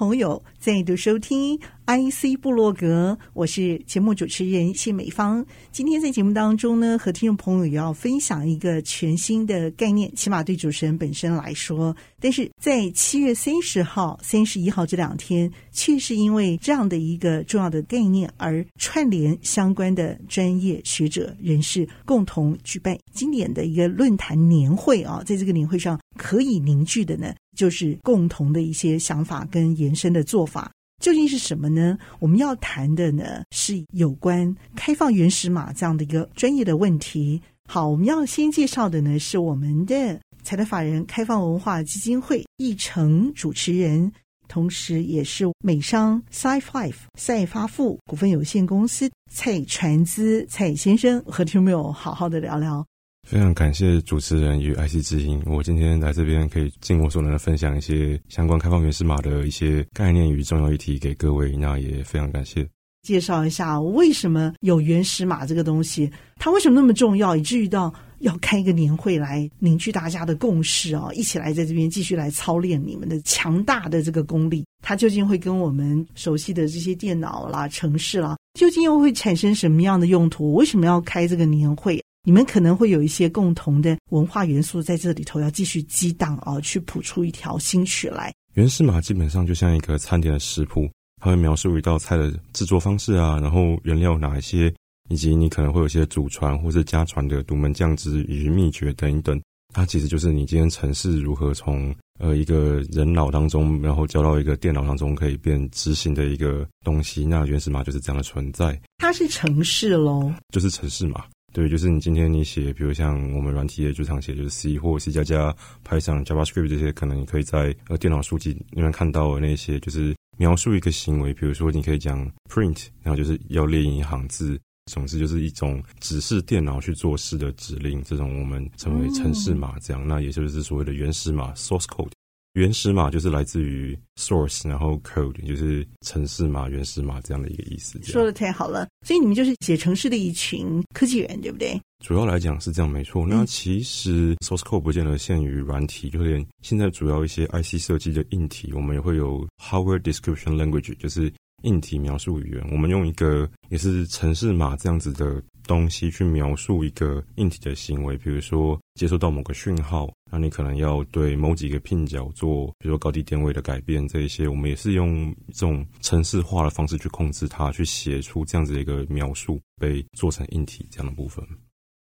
朋友再度收听。IC 部落格，我是节目主持人谢美芳。今天在节目当中呢，和听众朋友也要分享一个全新的概念，起码对主持人本身来说。但是在七月三十号、三十一号这两天，却是因为这样的一个重要的概念而串联相关的专业学者人士，共同举办经典的一个论坛年会啊。在这个年会上，可以凝聚的呢，就是共同的一些想法跟延伸的做法。究竟是什么呢？我们要谈的呢，是有关开放原始码这样的一个专业的问题。好，我们要先介绍的呢，是我们的财团法人开放文化基金会议程主持人，同时也是美商 Sci-Five 赛发富股份有限公司蔡传资蔡先生，和听众朋友好好的聊聊。非常感谢主持人与 IC 之音，我今天来这边可以尽我所能的分享一些相关开放原始码的一些概念与重要议题给各位，那也非常感谢。介绍一下为什么有原始码这个东西，它为什么那么重要，以至于到要开一个年会来凝聚大家的共识啊，一起来在这边继续来操练你们的强大的这个功力。它究竟会跟我们熟悉的这些电脑啦、城市啦，究竟又会产生什么样的用途？为什么要开这个年会？你们可能会有一些共同的文化元素在这里头，要继续激荡啊，去谱出一条新曲来。原始码基本上就像一个餐点的食谱，它会描述一道菜的制作方式啊，然后原料哪一些，以及你可能会有一些祖传或是家传的独门酱汁与秘诀等等。它其实就是你今天城市如何从呃一个人脑当中，然后交到一个电脑当中可以变执行的一个东西。那原始码就是这样的存在。它是城市喽，就是城市码。对，就是你今天你写，比如像我们软体业最常写就是 C 或 C 加加、Python、JavaScript 这些，可能你可以在呃电脑书籍里面看到的那些，就是描述一个行为，比如说你可以讲 print，然后就是要列印一行字，总之就是一种指示电脑去做事的指令，这种我们称为程式码，这样，那也就是所谓的原始码 （source code）。原始码就是来自于 source，然后 code 就是城市码、原始码这样的一个意思。说的太好了，所以你们就是写城市的一群科技人，对不对？主要来讲是这样，没错。那其实 source code 不见得限于软体，就连现在主要一些 IC 设计的硬体，我们也会有 hardware description language，就是硬体描述语言。我们用一个也是城市码这样子的。东西去描述一个硬体的行为，比如说接收到某个讯号，那你可能要对某几个聘角做，比如说高低电位的改变，这一些我们也是用这种程式化的方式去控制它，去写出这样子的一个描述，被做成硬体这样的部分。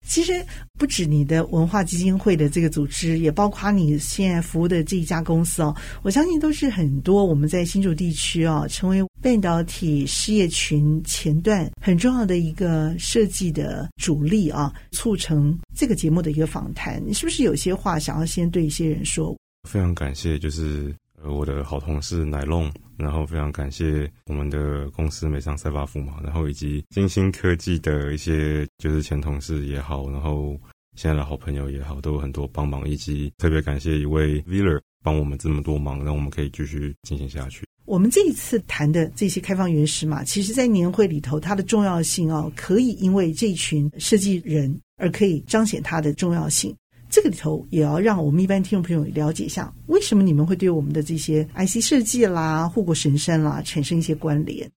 其实不止你的文化基金会的这个组织，也包括你现在服务的这一家公司哦。我相信都是很多我们在新竹地区哦，成为半导体事业群前段很重要的一个设计的主力啊，促成这个节目的一个访谈。你是不是有些话想要先对一些人说？非常感谢，就是。呃，我的好同事奶龙，然后非常感谢我们的公司美商赛巴富嘛，然后以及金星科技的一些就是前同事也好，然后现在的好朋友也好，都有很多帮忙，以及特别感谢一位 Viller 帮我们这么多忙，让我们可以继续进行下去。我们这一次谈的这些开放原始码，其实在年会里头，它的重要性啊，可以因为这群设计人而可以彰显它的重要性。这个里头也要让我们一般听众朋友了解一下，为什么你们会对我们的这些 IC 设计啦、护国神山啦产生一些关联？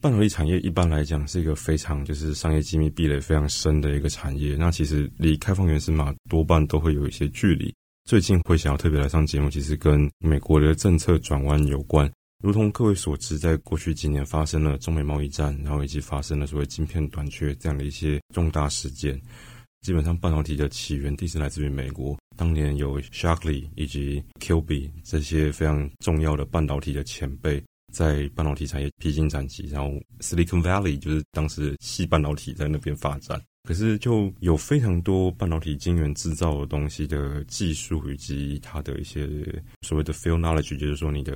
半导体产业一般来讲是一个非常就是商业机密壁垒非常深的一个产业，那其实离开放原始码多半都会有一些距离。最近会想要特别来上节目，其实跟美国的政策转弯有关。如同各位所知，在过去几年发生了中美贸易战，然后以及发生了所谓晶片短缺这样的一些重大事件。基本上，半导体的起源地是来自于美国。当年有 Shockley 以及 Kilby 这些非常重要的半导体的前辈，在半导体产业披荆斩棘。然后 Silicon Valley 就是当时矽半导体在那边发展。可是，就有非常多半导体晶圆制造的东西的技术，以及它的一些所谓的 field knowledge，就是说你的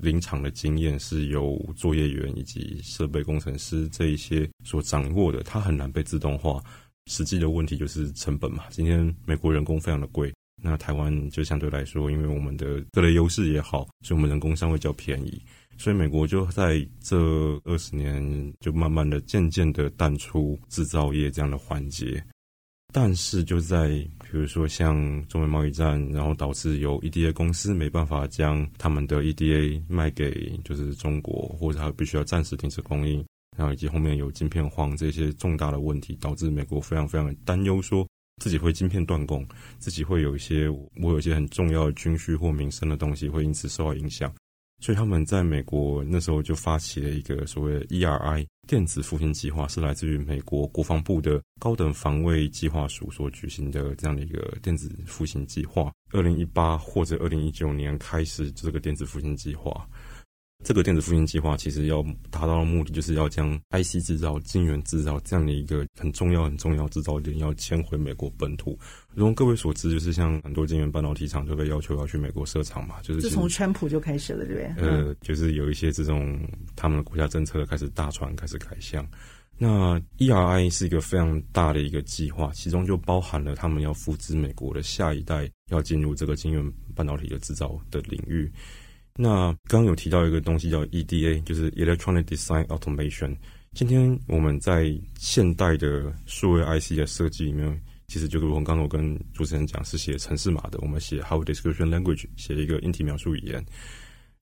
临场的经验是由作业员以及设备工程师这一些所掌握的，它很难被自动化。实际的问题就是成本嘛。今天美国人工非常的贵，那台湾就相对来说，因为我们的各类优势也好，所以我们人工相对较便宜。所以美国就在这二十年就慢慢的、渐渐的淡出制造业这样的环节。但是就在比如说像中美贸易战，然后导致有 EDA 公司没办法将他们的 EDA 卖给就是中国，或者他必须要暂时停止供应，然后以及后面有晶片荒这些重大的问题，导致美国非常非常担忧，说自己会晶片断供，自己会有一些我有一些很重要的军需或民生的东西会因此受到影响。所以他们在美国那时候就发起了一个所谓 ERI 电子复兴计划，是来自于美国国防部的高等防卫计划署所举行的这样的一个电子复兴计划。二零一八或者二零一九年开始这个电子复兴计划。这个电子复兴计划其实要达到的目的，就是要将 IC 制造、晶圆制造这样的一个很重要、很重要制造点，要迁回美国本土。如各位所知，就是像很多晶圆半导体厂就被要求要去美国设厂嘛，就是自从川普就开始了，对不对？呃，就是有一些这种他们的国家政策开始大船开始改向。那 ERI 是一个非常大的一个计划，其中就包含了他们要复制美国的下一代要进入这个晶圆半导体的制造的领域。那刚刚有提到一个东西叫 EDA，就是 Electronic Design Automation。今天我们在现代的数位 IC 的设计里面，其实就如同刚刚我跟主持人讲，是写程式码的，我们写 How Description Language，写一个硬体描述语言。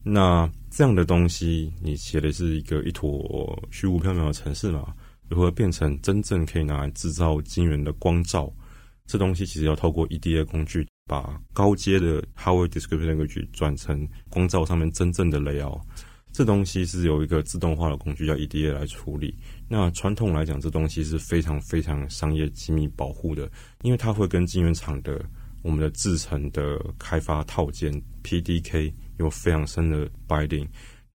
那这样的东西，你写的是一个一坨虚无缥缈的程式码，如何变成真正可以拿来制造晶圆的光罩？这东西其实要透过 EDA 工具。把高阶的 Hardware Description Language 转成光照上面真正的 layout，这东西是有一个自动化的工具叫 EDA 来处理。那传统来讲，这东西是非常非常商业机密保护的，因为它会跟晶圆厂的我们的制程的开发套件 PDK 有非常深的 binding，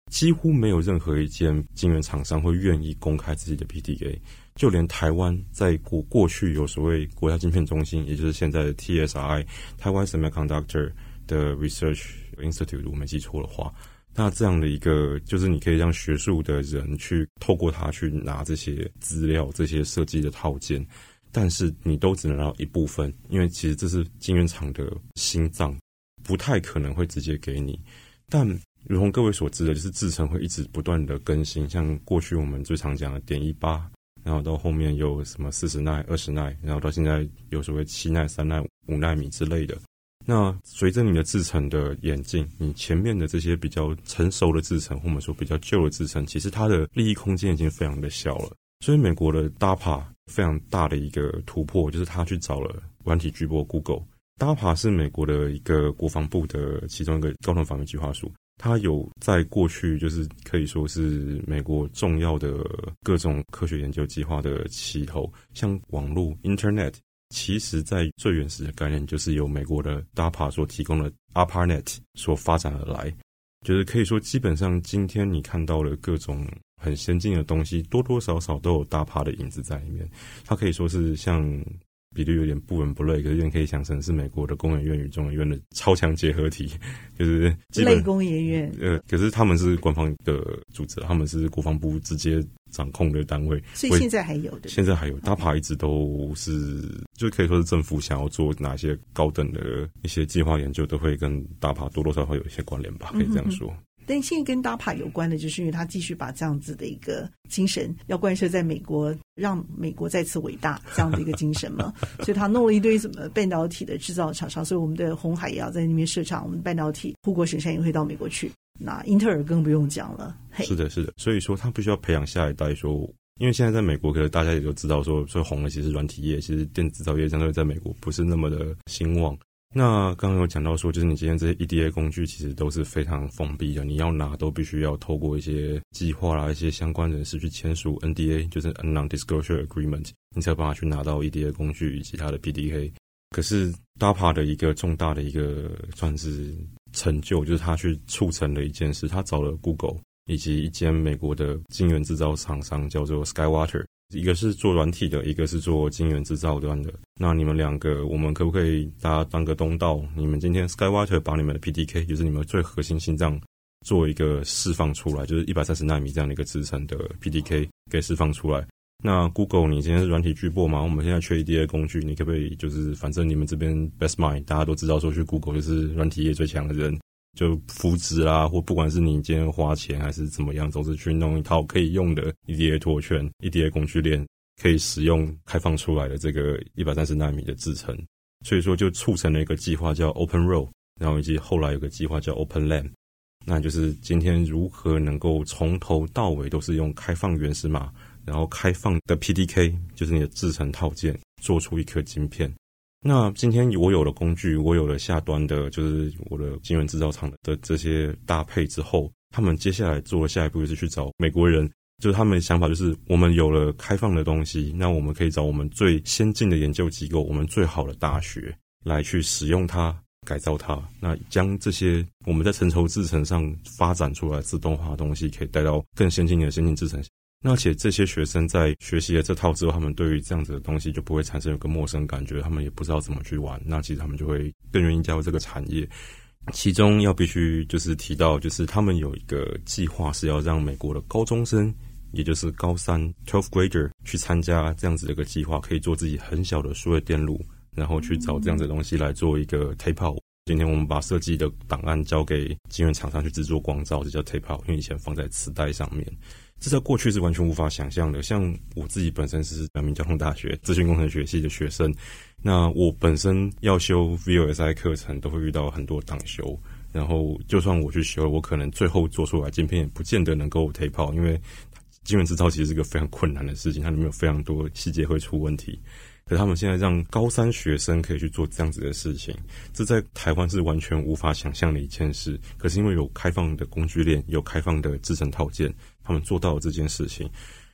几乎没有任何一间晶圆厂商会愿意公开自己的 PDK。就连台湾在过过去有所谓国家晶片中心，也就是现在的 TSI 台湾 Semiconductor 的 Research Institute，我没记错的话，那这样的一个就是你可以让学术的人去透过它去拿这些资料、这些设计的套件，但是你都只能拿到一部分，因为其实这是晶圆厂的心脏，不太可能会直接给你。但如同各位所知的，就是制程会一直不断的更新，像过去我们最常讲的点一八。然后到后面有什么四十奈、二十奈，然后到现在有所谓七奈、三奈、五奈米之类的。那随着你的制程的演进，你前面的这些比较成熟的制程，或者说比较旧的制程，其实它的利益空间已经非常的小了。所以美国的 DAPA 非常大的一个突破，就是他去找了软体巨擘 Google。DAPA 是美国的一个国防部的其中一个高等防卫计划署。它有在过去，就是可以说是美国重要的各种科学研究计划的起头。像网络 Internet，其实在最原始的概念就是由美国的 DARPA 所提供的 ARPANET 所发展而来。就是可以说，基本上今天你看到了各种很先进的东西，多多少少都有 DARPA 的影子在里面。它可以说是像。比例有点不伦不类，可是你可以想成是美国的工研院与中研院的超强结合体，就是类工研院。呃，可是他们是官方的组织，他们是国防部直接掌控的单位，所以现在还有的。现在还有，DARPA 一直都是，就可以说是政府想要做哪些高等的一些计划研究，都会跟 DARPA 多多少少有一些关联吧，可以这样说。嗯但现在跟 DARPA 有关的，就是因为他继续把这样子的一个精神要贯彻在美国，让美国再次伟大这样的一个精神嘛。所以他弄了一堆什么半导体的制造厂商，所以我们的红海也要在那边设厂，我们半导体护国神山也会到美国去。那英特尔更不用讲了。是的，是的。所以说他必须要培养下一代说，因为现在在美国，可能大家也都知道说，最红的其实软体业，其实电子制造业相对在美国不是那么的兴旺。那刚刚有讲到说，就是你今天这些 EDA 工具其实都是非常封闭的，你要拿都必须要透过一些计划啦、一些相关人士去签署 NDA，就是 Non-Disclosure Agreement，你才有办法去拿到 EDA 工具以及它的 PDK。可是 DARPA 的一个重大的一个算是成就，就是他去促成了一件事，他找了 Google 以及一间美国的晶圆制造厂商叫做 SkyWater。一个是做软体的，一个是做晶圆制造端的。那你们两个，我们可不可以大家当个东道？你们今天 SkyWater 把你们的 PDK，就是你们最核心心脏，做一个释放出来，就是一百三十纳米这样的一个制程的 PDK 给释放出来。那 Google，你今天是软体巨擘嘛？我们现在缺 EDA 工具，你可不可以就是反正你们这边 Best Mind，大家都知道说去 Google 就是软体业最强的人，就扶植啦，或不管是你今天花钱还是怎么样，总是去弄一套可以用的 EDA 托圈、EDA 工具链，可以使用开放出来的这个一百三十纳米的制程，所以说就促成了一个计划叫 Open Road，然后以及后来有个计划叫 Open LAN，那就是今天如何能够从头到尾都是用开放原始码。然后开放的 PDK 就是你的制程套件，做出一颗晶片。那今天我有了工具，我有了下端的，就是我的晶圆制造厂的这些搭配之后，他们接下来做的下一步就是去找美国人，就是他们的想法就是，我们有了开放的东西，那我们可以找我们最先进的研究机构，我们最好的大学来去使用它，改造它，那将这些我们在成熟制程上发展出来自动化的东西，可以带到更先进的先进制程。那且这些学生在学习了这套之后，他们对于这样子的东西就不会产生一个陌生感觉，他们也不知道怎么去玩。那其实他们就会更愿意加入这个产业。其中要必须就是提到，就是他们有一个计划是要让美国的高中生，也就是高三 （twelfth grader） 去参加这样子的一个计划，可以做自己很小的数位电路，然后去找这样子的东西来做一个 tape out。今天我们把设计的档案交给晶圆厂商去制作光罩，这叫 tape out，因为以前放在磁带上面。这在过去是完全无法想象的。像我自己本身是阳明交通大学资讯工程学系的学生，那我本身要修 VLSI 课程，都会遇到很多挡修。然后就算我去修，我可能最后做出来晶片也不见得能够 tape out，因为晶圆制造其实是一个非常困难的事情，它里面有非常多细节会出问题。可是他们现在让高三学生可以去做这样子的事情，这在台湾是完全无法想象的一件事。可是因为有开放的工具链，有开放的制成套件，他们做到了这件事情。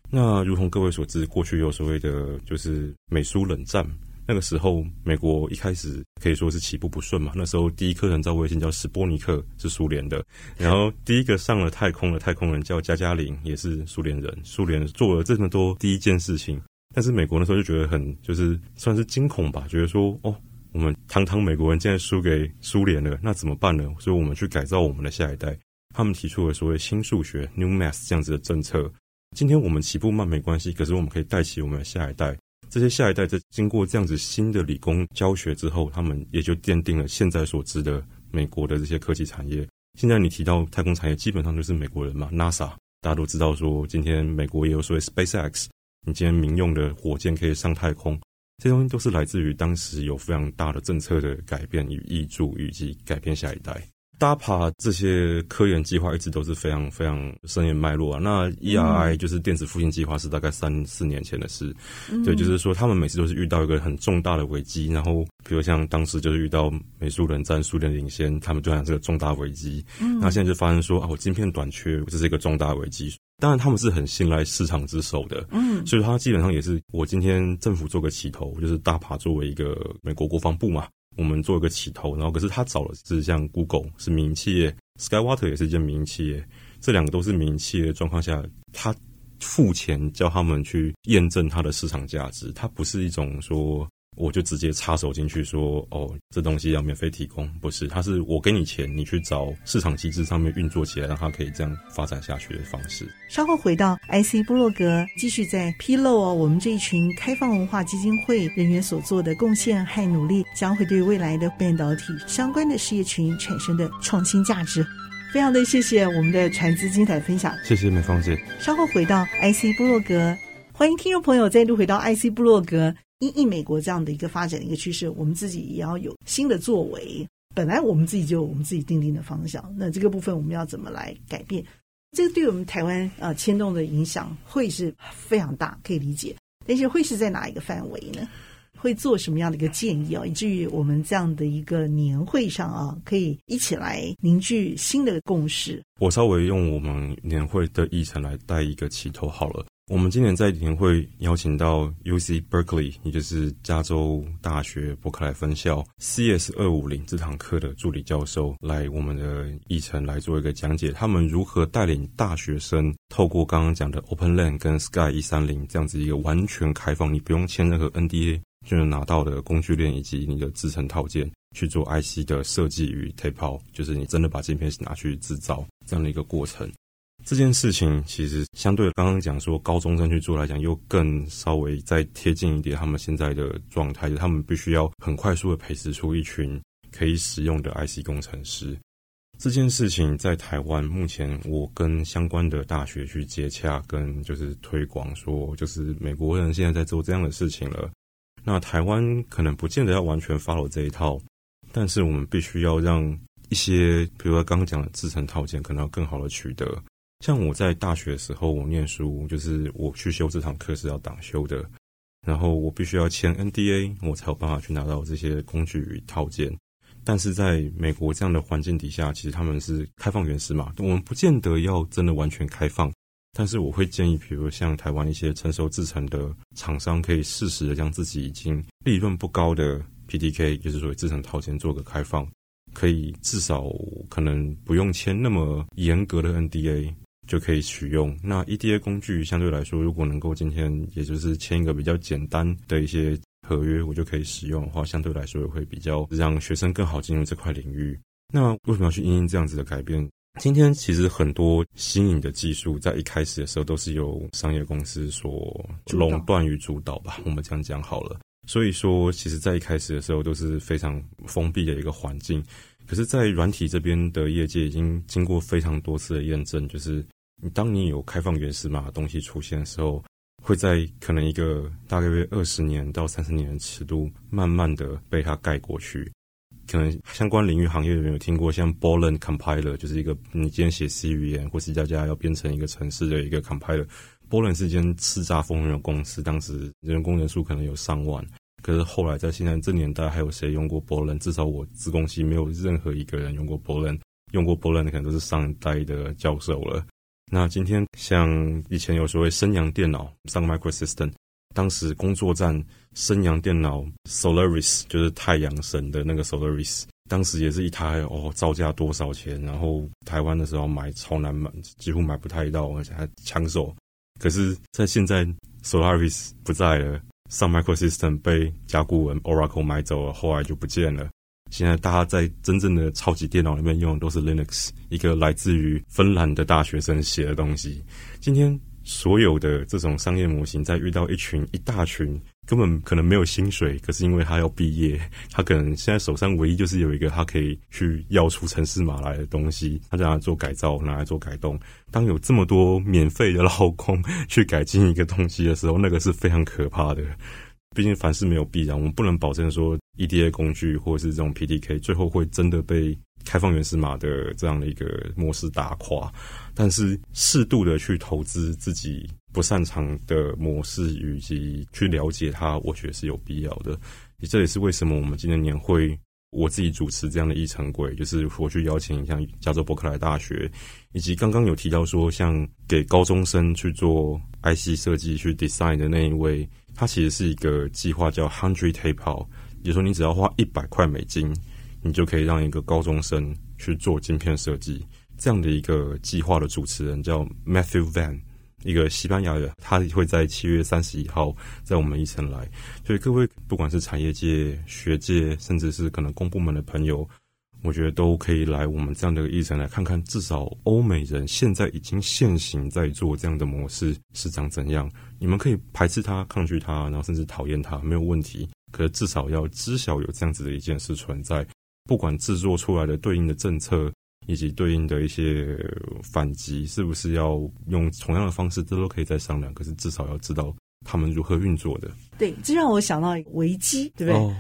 那如同各位所知，过去有所谓的就是美苏冷战，那个时候美国一开始可以说是起步不顺嘛。那时候第一颗人造卫星叫史波尼克，是苏联的。然后第一个上了太空的太空人叫加加林，也是苏联人。苏联做了这么多第一件事情。但是美国那时候就觉得很就是算是惊恐吧，觉得说哦，我们堂堂美国人竟然输给苏联了，那怎么办呢？所以我们去改造我们的下一代。他们提出了所谓新数学 （New Math） 这样子的政策。今天我们起步慢没关系，可是我们可以带起我们的下一代。这些下一代在经过这样子新的理工教学之后，他们也就奠定了现在所知的美国的这些科技产业。现在你提到太空产业，基本上就是美国人嘛，NASA，大家都知道说，今天美国也有所谓 SpaceX。你今天民用的火箭可以上太空，这些东西都是来自于当时有非常大的政策的改变与挹注，以及改变下一代。DARPA 这些科研计划一直都是非常非常深远脉络啊。那 ERI 就是电子复兴计划是大概三四年前的事，嗯、对，就是说他们每次都是遇到一个很重大的危机，然后比如像当时就是遇到美苏冷战，苏联领先，他们就讲这个重大危机。嗯，那现在就发生说啊，我晶片短缺，这是一个重大危机。当然他们是很信赖市场之手的，嗯，所以他基本上也是我今天政府做个起头，就是 DARPA 作为一个美国国防部嘛。我们做一个起头，然后可是他找的是像 Google 是民营企业，SkyWater 也是一间民营企业，这两个都是民营企业的状况下，他付钱叫他们去验证它的市场价值，它不是一种说。我就直接插手进去说，哦，这东西要免费提供，不是，它是我给你钱，你去找市场机制上面运作起来，让它可以这样发展下去的方式。稍后回到 IC 部落格，继续在披露哦，我们这一群开放文化基金会人员所做的贡献和努力，将会对未来的半导体相关的事业群产生的创新价值。非常的谢谢我们的传资精彩分享，谢谢美芳姐。稍后回到 IC 部落格，欢迎听众朋友再度回到 IC 部落格。因应美国这样的一个发展的一个趋势，我们自己也要有新的作为。本来我们自己就有我们自己定定的方向，那这个部分我们要怎么来改变？这个对我们台湾呃牵动的影响会是非常大，可以理解。但是会是在哪一个范围呢？会做什么样的一个建议啊？以至于我们这样的一个年会上啊，可以一起来凝聚新的共识。我稍微用我们年会的议程来带一个起头好了。我们今年在年会邀请到 UC Berkeley，也就是加州大学伯克莱分校 CS 二五零这堂课的助理教授来我们的议程来做一个讲解，他们如何带领大学生透过刚刚讲的 Open LAN 跟 Sky 一三零这样子一个完全开放，你不用签任何 NDA 就能拿到的工具链以及你的制成套件去做 IC 的设计与 tape out，就是你真的把晶片拿去制造这样的一个过程。这件事情其实相对刚刚讲说高中生去做来讲，又更稍微再贴近一点他们现在的状态，他们必须要很快速的培植出一群可以使用的 IC 工程师。这件事情在台湾目前，我跟相关的大学去接洽，跟就是推广说，就是美国人现在在做这样的事情了。那台湾可能不见得要完全 follow 这一套，但是我们必须要让一些，比如说刚刚讲的制成套件，可能要更好的取得。像我在大学的时候，我念书，就是我去修这堂课是要党修的，然后我必须要签 NDA，我才有办法去拿到这些工具与套件。但是在美国这样的环境底下，其实他们是开放原始码，我们不见得要真的完全开放。但是我会建议，比如像台湾一些成熟制成的厂商，可以适时的将自己已经利润不高的 PDK，就是说制成套件做个开放，可以至少可能不用签那么严格的 NDA 就可以取用。那 EDA 工具相对来说，如果能够今天也就是签一个比较简单的一些。合约我就可以使用的话，相对来说也会比较让学生更好进入这块领域。那为什么要去因应这样子的改变？今天其实很多新颖的技术在一开始的时候都是由商业公司所垄断与主导吧，我们这样讲好了。所以说，其实在一开始的时候都是非常封闭的一个环境。可是，在软体这边的业界已经经过非常多次的验证，就是你当你有开放原始码的东西出现的时候。会在可能一个大概约二十年到三十年的尺度，慢慢的被它盖过去。可能相关领域行业有没有听过像 Bolin Compiler，就是一个你今天写 C 语言或 C 加加要编成一个程式的一个 Compiler。Bolin 是一间叱咤风云的公司，当时人工人数可能有上万。可是后来在现在这年代，还有谁用过 Bolin？至少我资工系没有任何一个人用过 Bolin，用过 Bolin 的可能都是上一代的教授了。那今天像以前有所谓升阳电脑 Sun Microsystem，当时工作站升阳电脑 Solaris 就是太阳神的那个 Solaris，当时也是一台哦，造价多少钱？然后台湾的时候买超难买，几乎买不太到，而且还抢手。可是，在现在 Solaris 不在了，Sun Microsystem 被甲骨文 Oracle 买走了，后来就不见了。现在大家在真正的超级电脑里面用的都是 Linux，一个来自于芬兰的大学生写的东西。今天所有的这种商业模型，在遇到一群一大群根本可能没有薪水，可是因为他要毕业，他可能现在手上唯一就是有一个他可以去要出程式码来的东西，他拿来做改造，拿来做改动。当有这么多免费的劳工去改进一个东西的时候，那个是非常可怕的。毕竟凡事没有必然，我们不能保证说 EDA 工具或者是这种 PDK 最后会真的被开放原始码的这样的一个模式打垮。但是适度的去投资自己不擅长的模式，以及去了解它，我觉得是有必要的。这也是为什么我们今年年会我自己主持这样的议程轨，就是我去邀请像加州伯克莱大学，以及刚刚有提到说像给高中生去做 IC 设计去 design 的那一位。他其实是一个计划，叫 Hundred TAPE 也就是说，你只要花一百块美金，你就可以让一个高中生去做晶片设计。这样的一个计划的主持人叫 Matthew Van，一个西班牙人，他会在七月三十一号在我们议程来。所以各位，不管是产业界、学界，甚至是可能公部门的朋友。我觉得都可以来我们这样的议程来看看，至少欧美人现在已经现行在做这样的模式是长怎样。你们可以排斥他、抗拒他，然后甚至讨厌他，没有问题。可是至少要知晓有这样子的一件事存在，不管制作出来的对应的政策以及对应的一些反击，是不是要用同样的方式，这都可以再商量。可是至少要知道他们如何运作的。对，这让我想到危机，对不对？哦、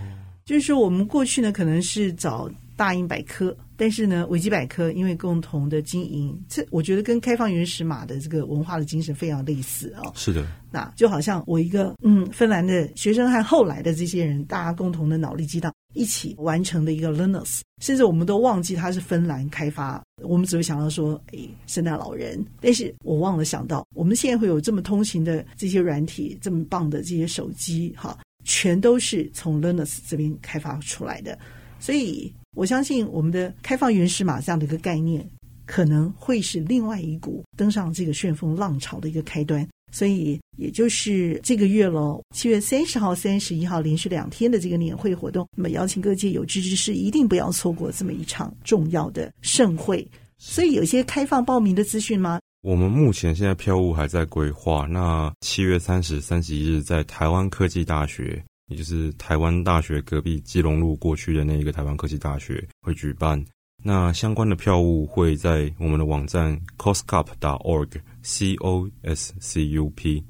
就是说我们过去呢，可能是找。大英百科，但是呢，维基百科因为共同的经营，这我觉得跟开放原始码的这个文化的精神非常类似啊、哦。是的，那就好像我一个嗯，芬兰的学生和后来的这些人，大家共同的脑力激荡，一起完成的一个 Linux，甚至我们都忘记它是芬兰开发，我们只会想到说，哎，圣诞老人。但是我忘了想到，我们现在会有这么通行的这些软体，这么棒的这些手机，哈，全都是从 Linux 这边开发出来的，所以。我相信我们的开放原始码这样的一个概念，可能会是另外一股登上这个旋风浪潮的一个开端。所以，也就是这个月喽，七月三十号、三十一号连续两天的这个年会活动，那么邀请各界有志之士一定不要错过这么一场重要的盛会。所以，有些开放报名的资讯吗？我们目前现在票务还在规划。那七月三十、三十一日在台湾科技大学，也就是台湾大学隔壁基隆路过去的那一个台湾科技大学会举办。那相关的票务会在我们的网站 coscup.org，c o s c u p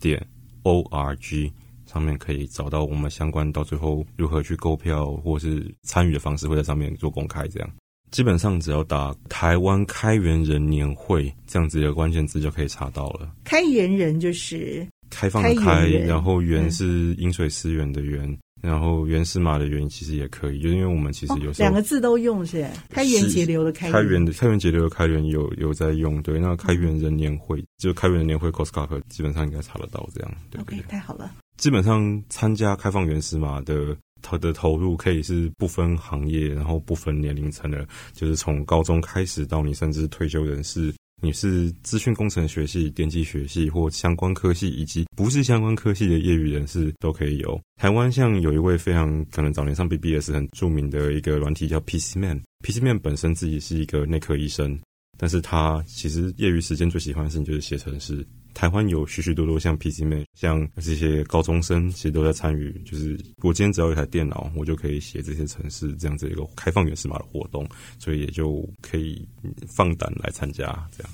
点 o r g 上面可以找到我们相关到最后如何去购票或是参与的方式，会在上面做公开。这样基本上只要打台湾开源人年会这样子的关键字就可以查到了。开源人就是开放的开，然后源是饮水思源的源。嗯然后原始码的原因其实也可以，就是因为我们其实有时候、哦、两个字都用是开源节流的开源，开源的开源节流的开源有有在用，对，那开源人年会、嗯、就开源人年会 COSCUP 基本上应该查得到这样，对对？Okay, 太好了。基本上参加开放原始码的投的投入可以是不分行业，然后不分年龄层的，就是从高中开始到你甚至退休人士。你是资讯工程学系、电机学系或相关科系，以及不是相关科系的业余人士都可以有。台湾像有一位非常可能早年上 BBS 很著名的一个软体叫 PCman，PCman 本身自己是一个内科医生，但是他其实业余时间最喜欢的事情就是写程式。台湾有许许多多像 PC 迷像这些高中生，其实都在参与。就是我今天只要有一台电脑，我就可以写这些城市，这样子一个开放原始码的活动，所以也就可以放胆来参加这样。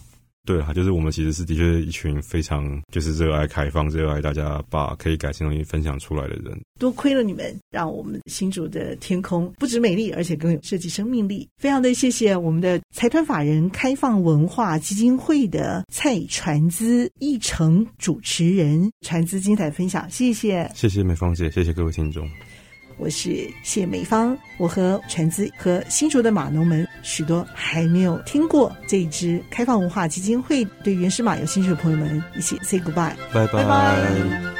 对啊，就是我们其实是的确一群非常就是热爱开放、热爱大家把可以改进的东西分享出来的人。多亏了你们，让我们新竹的天空不止美丽，而且更有设计生命力。非常的谢谢我们的财团法人开放文化基金会的蔡传资议程主持人，传资精彩分享，谢谢，谢谢美芳姐，谢谢各位听众。我是谢美芳，我和传资和新竹的码农们，许多还没有听过这一支开放文化基金会对原始码有兴趣的朋友们，一起 say goodbye，拜拜。